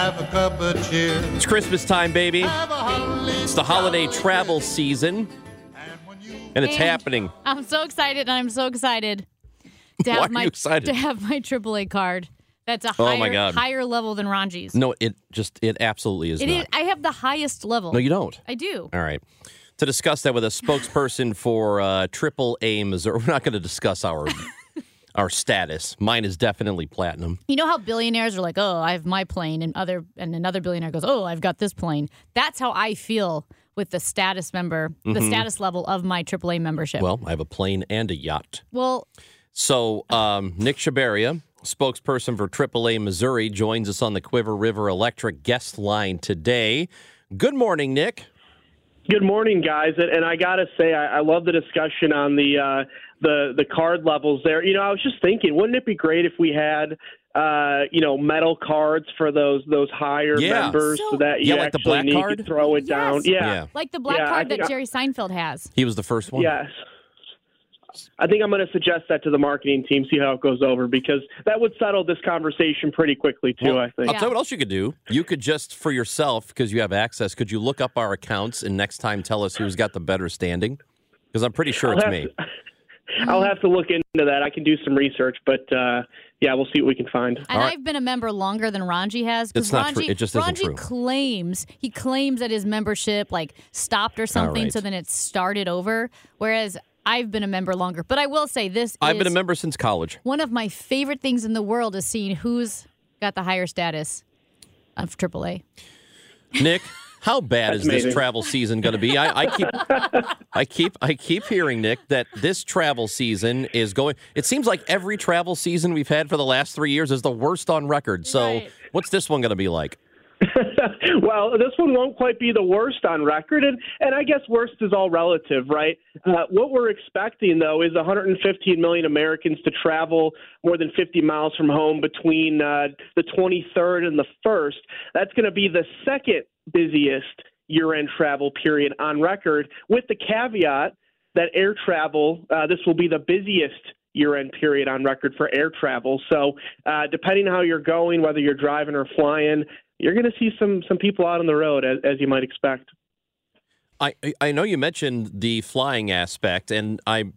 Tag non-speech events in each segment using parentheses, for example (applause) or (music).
Have a cup of cheer. It's Christmas time, baby. Have a holly It's the holiday travel season, and it's And happening. I'm so excited. and I'm so excited to have my you excited? to have my AAA card. That's a Oh, higher my God. higher level than Ranji's. No, it just it absolutely is It not. is. I have the highest level. No, you don't. I do. All right. To discuss that with a spokesperson for uh, Triple A Missouri, (laughs) we're not going to discuss our our status. Mine is definitely platinum. You know how billionaires are like, "Oh, I have my plane," and other and another billionaire goes, "Oh, I've got this plane." That's how I feel with the status member, the status level of my AAA membership. Mm-hmm. Well, I have a plane and a yacht. well So, um, Nick Chabarria, spokesperson for AAA Missouri, joins us on the Cuivre River Electric guest line today. Good morning, Nick. Good morning, guys. And, and I got to say, I, I love the discussion on the uh, the the card levels there. You know, I was just thinking, wouldn't it be great if we had uh, you know metal cards for those those higher Yeah. members, so, So- that you Yeah, like the actually black need card? to throw it Yes. down. Yeah. Yeah. like the black Yeah, card that I- Jerry Seinfeld has. He was the first one. Yes. I think I'm going to suggest that to the marketing team, see how it goes over, because that would settle this conversation pretty quickly too. Well, I think. I'll tell you what else you could do. You could just, for yourself, because you have access, could you look up our accounts and next time tell us who's got the better standing? Because I'm pretty sure it's I'll me. Have I'll have to look into that. I can do some research, but uh, yeah, we'll see what we can find. And All right. I've been a member longer than Ranji has. 'cause It's not true. It just isn't Ranji true. claims he claims that his membership like stopped or something, right. so then it started over. Whereas I've been a member longer. But I will say this: I've been a member since college. One of my favorite things in the world is seeing who's got the higher status of AAA. Nick, how bad is amazing. this travel season going to be? I, I keep, (laughs) I keep, I keep hearing Nick that this travel season is going. It seems like every travel season we've had for the last three years is the worst on record. So, Right. what's this one going to be like? (laughs) well, this one won't quite be the worst on record, and and I guess worst is all relative, right? Uh, what we're expecting though is 115 million Americans to travel more than 50 miles from home between uh, the 23rd and the 1st. That's going to be the second busiest year-end travel period on record, with the caveat that air travel uh, this will be the busiest year-end period on record for air travel. So, uh, depending on how you're going, whether you're driving or flying, you're going to see some some people out on the road as, as you might expect. I I know you mentioned the flying aspect, and I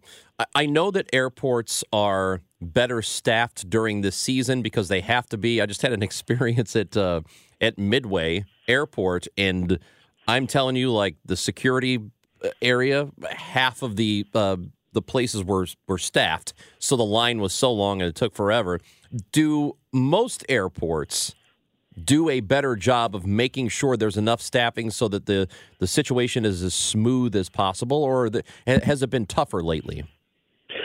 I know that airports are better staffed during this season because they have to be. I just had an (laughs) experience at uh, at Midway Airport, and I'm telling you, like the security uh, area, half of the uh, the places were were staffed, so the line was so long and it took forever. Do most airports? do a better job of making sure there's enough staffing so that the, the situation is as smooth as possible, or the, has it been tougher lately?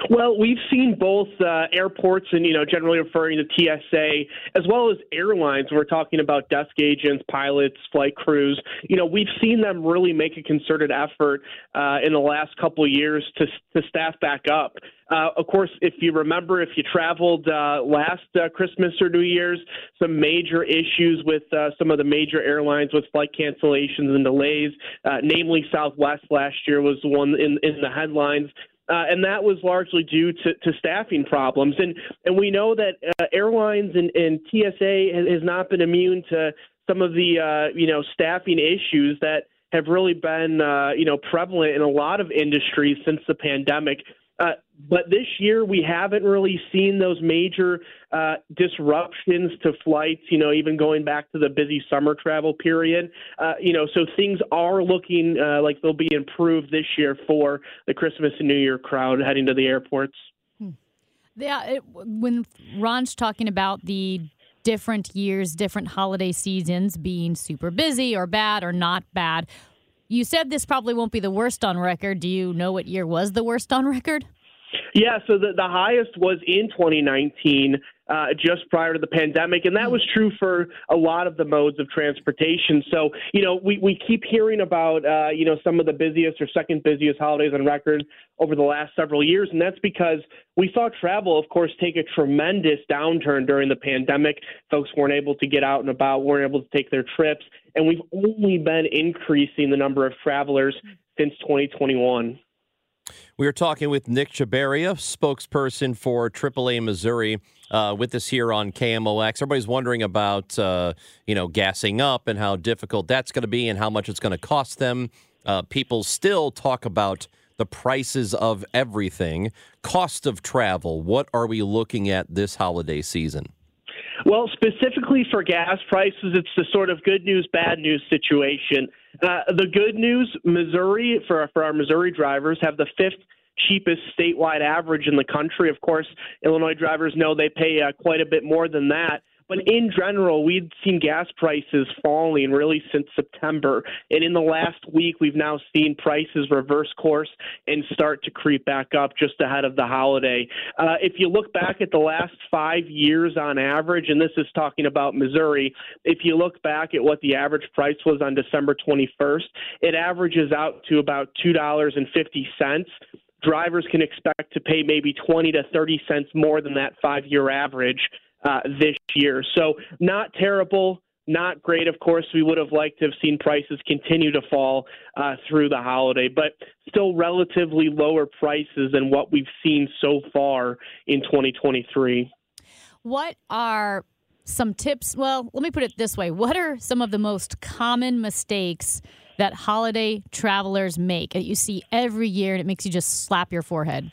Well, we've seen both uh, airports and, you know, generally referring to TSA, as well as airlines. We're talking about desk agents, pilots, flight crews. You know, we've seen them really make a concerted effort uh, in the last couple of years to, to staff back up. Uh, of course, if you remember, if you traveled uh, last uh, Christmas or New Year's, some major issues with uh, some of the major airlines with flight cancellations and delays, uh, namely Southwest last year was the one in, in the headlines. Uh, and that was largely due to, to staffing problems. And and we know that uh, airlines and, and TSA has, not been immune to some of the uh, you know staffing issues that have really been uh, you know prevalent in a lot of industries since the pandemic. But this year we haven't really seen those major uh, disruptions to flights. You know, even going back to the busy summer travel period. Uh, you know, so things are looking uh, like they'll be improved this year for the Christmas and New Year crowd heading to the airports. Yeah, it, when Ron's talking about the different years, different holiday seasons being super busy or bad or not bad, you said this probably won't be the worst on record. Do you know what year was the worst on record? Yeah, so the, the highest was in 2019. uh, just prior to the pandemic, and that was true for a lot of the modes of transportation. So, you know, we, we keep hearing about, uh, you know, some of the busiest or second busiest holidays on record over the last several years, and that's because we saw travel, of course, take a tremendous downturn during the pandemic. Folks weren't able to get out and about, weren't able to take their trips, and we've only been increasing the number of travelers since 2021. We are talking with Nick Chabarria, spokesperson for AAA Missouri, uh, with us here on KMOX. Everybody's wondering about, uh, you know, gassing up and how difficult that's going to be and how much it's going to cost them. Uh, people still talk about the prices of everything, cost of travel. What are we looking at this holiday season? Well, specifically for gas prices, it's the sort of good news, bad news situation. Uh, the good news, Missouri, for, for our Missouri drivers, have the fifth cheapest statewide average in the country. Of course, Illinois drivers know they pay uh, quite a bit more than that. But in general, we've seen gas prices falling really since September. And in the last week, we've now seen prices reverse course and start to creep back up just ahead of the holiday. Uh, if you look back at the last five years on average, and this is talking about Missouri, if you look back at what the average price was on December 21st, it averages out to about $2.50 drivers can expect to pay maybe 20 to 30 cents more than that five year average uh, this year. So, not terrible, not great. Of course, we would have liked to have seen prices continue to fall uh, through the holiday, but still relatively lower prices than what we've seen so far in 2023. What are some tips? Well, let me put it this way What are some of the most common mistakes? That holiday travelers make that you see every year and it makes you just slap your forehead.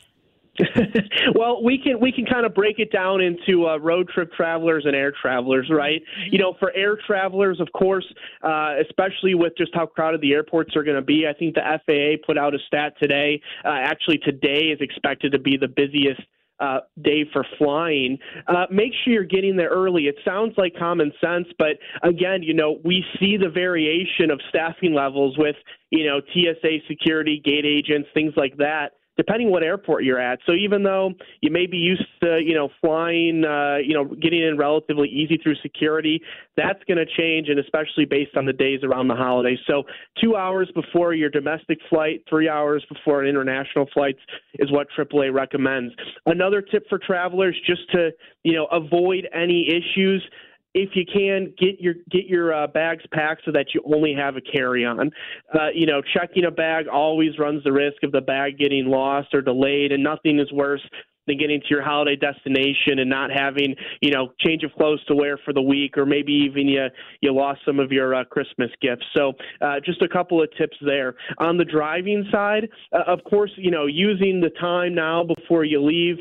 (laughs) well, we can we can kind of break it down into uh, road trip travelers and air travelers, right? Mm-hmm. You know, for air travelers, of course, uh, especially with just how crowded the airports are going to be. I think the FAA put out a stat today. Uh, actually, today is expected to be the busiest uh, day for flying, uh, make sure you're getting there early. It sounds like common sense, but again, you know, we see the variation of staffing levels with, you know, TSA security, gate agents, things like that depending what airport you're at. So even though you may be used to, you know, flying, uh, you know, getting in relatively easy through security, that's going to change, and especially based on the days around the holidays. So two hours before your domestic flight, three hours before an international flight is what AAA recommends. Another tip for travelers, just to, you know, avoid any issues if you can get your get your uh, bags packed so that you only have a carry on. Uh, you know, checking a bag always runs the risk of the bag getting lost or delayed, and nothing is worse than getting to your holiday destination and not having you know change of clothes to wear for the week, or maybe even you you lost some of your uh, Christmas gifts. So uh, just a couple of tips there. On the driving side, uh, of course, you know using the time now before you leave.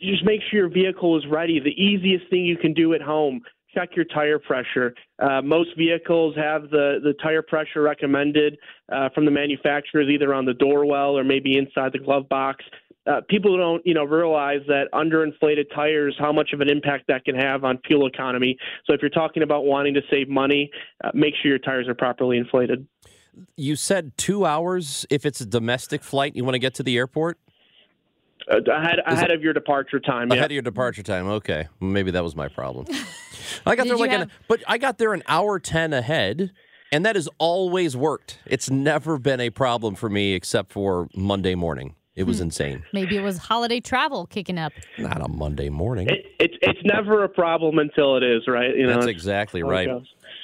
Just make sure your vehicle is ready. The easiest thing you can do at home check your tire pressure. Uh, most vehicles have the, the tire pressure recommended uh, from the manufacturers, either on the door well or maybe inside the glove box. Uh, people don't, you know, realize that underinflated tires, how much of an impact that can have on fuel economy. So if you're talking about wanting to save money, uh, make sure your tires are properly inflated. You said two hours if it's a domestic flight. You want to get to the airport. Uh, ahead ahead of your departure time. Ahead yeah. of your departure time. Okay, maybe that was my problem. (laughs) I got there like have... an, but I got there an hour ten ahead, and that has always worked. It's never been a problem for me except for Monday morning. It was hmm. insane. Maybe it was holiday travel kicking up. Not a Monday morning. It, it, it's never a problem until it is, right? You know, That's exactly right.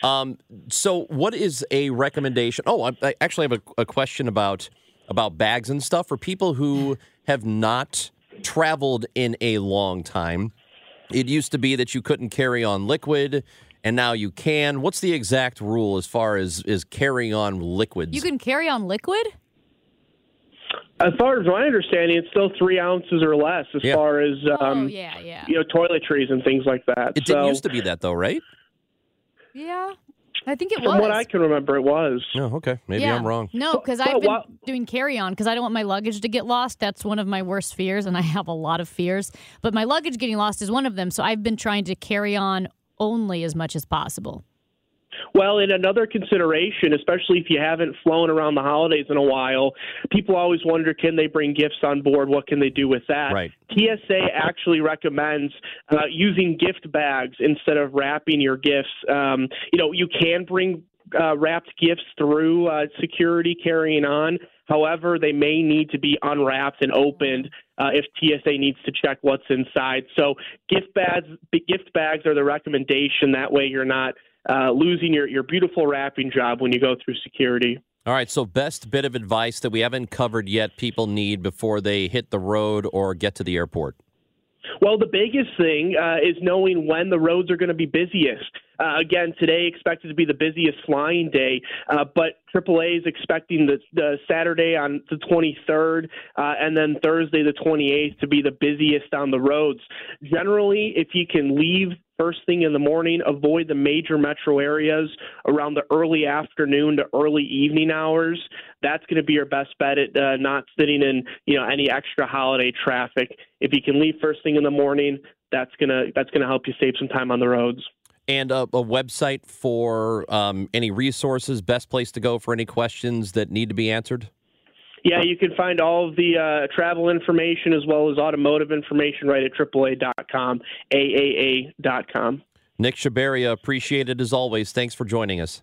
Um, so, what is a recommendation? Oh, I, I actually have a, a question about about bags and stuff for people who have not traveled in a long time. It used to be that you couldn't carry on liquid, and now you can. What's the exact rule as far as is carrying on liquids? You can carry on liquid. As far as my understanding, it's still three ounces or less. As yeah. far as oh, um, oh, yeah, yeah, you know, toiletries and things like that. It so, didn't used to be that though, right? Yeah, I think it From was. what I can remember, it was. Oh, okay. Maybe yeah. I'm wrong. No, because I've been doing carry on because I don't want my luggage to get lost. That's one of my worst fears, and I have a lot of fears. But my luggage getting lost is one of them. So I've been trying to carry on only as much as possible. Well, in another consideration, especially if you haven't flown around the holidays in a while, people always wonder can they bring gifts on board? What can they do with that? Right. TSA actually recommends uh, using gift bags instead of wrapping your gifts. Um, you know, you can bring uh, wrapped gifts through uh, security carrying on. However, they may need to be unwrapped and opened uh, if TSA needs to check what's inside. So, gift bags, gift bags are the recommendation. That way, you're not uh, losing your, your beautiful wrapping job when you go through security. All right, so best bit of advice that we haven't covered yet people need before they hit the road or get to the airport. Well, the biggest thing uh, is knowing when the roads are going to be busiest. Uh, again, today expected to be the busiest flying day, uh, but AAA is expecting the, the Saturday on the 23rd uh, and then Thursday the 28th to be the busiest on the roads. Generally, if you can leave first thing in the morning, avoid the major metro areas around the early afternoon to early evening hours. That's going to be your best bet at uh, not sitting in you know any extra holiday traffic. If you can leave first thing in the morning, that's gonna that's gonna help you save some time on the roads and a, a website for um, any resources, best place to go for any questions that need to be answered? Yeah, you can find all of the uh, travel information as well as automotive information right at AAA.com, AAA.com. Nick Chabarria, appreciate it as always. Thanks for joining us.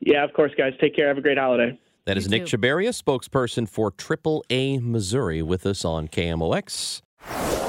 Yeah, of course, guys. Take care. Have a great holiday. That is Nick Chabarria, spokesperson for AAA Missouri, with us on KMOX.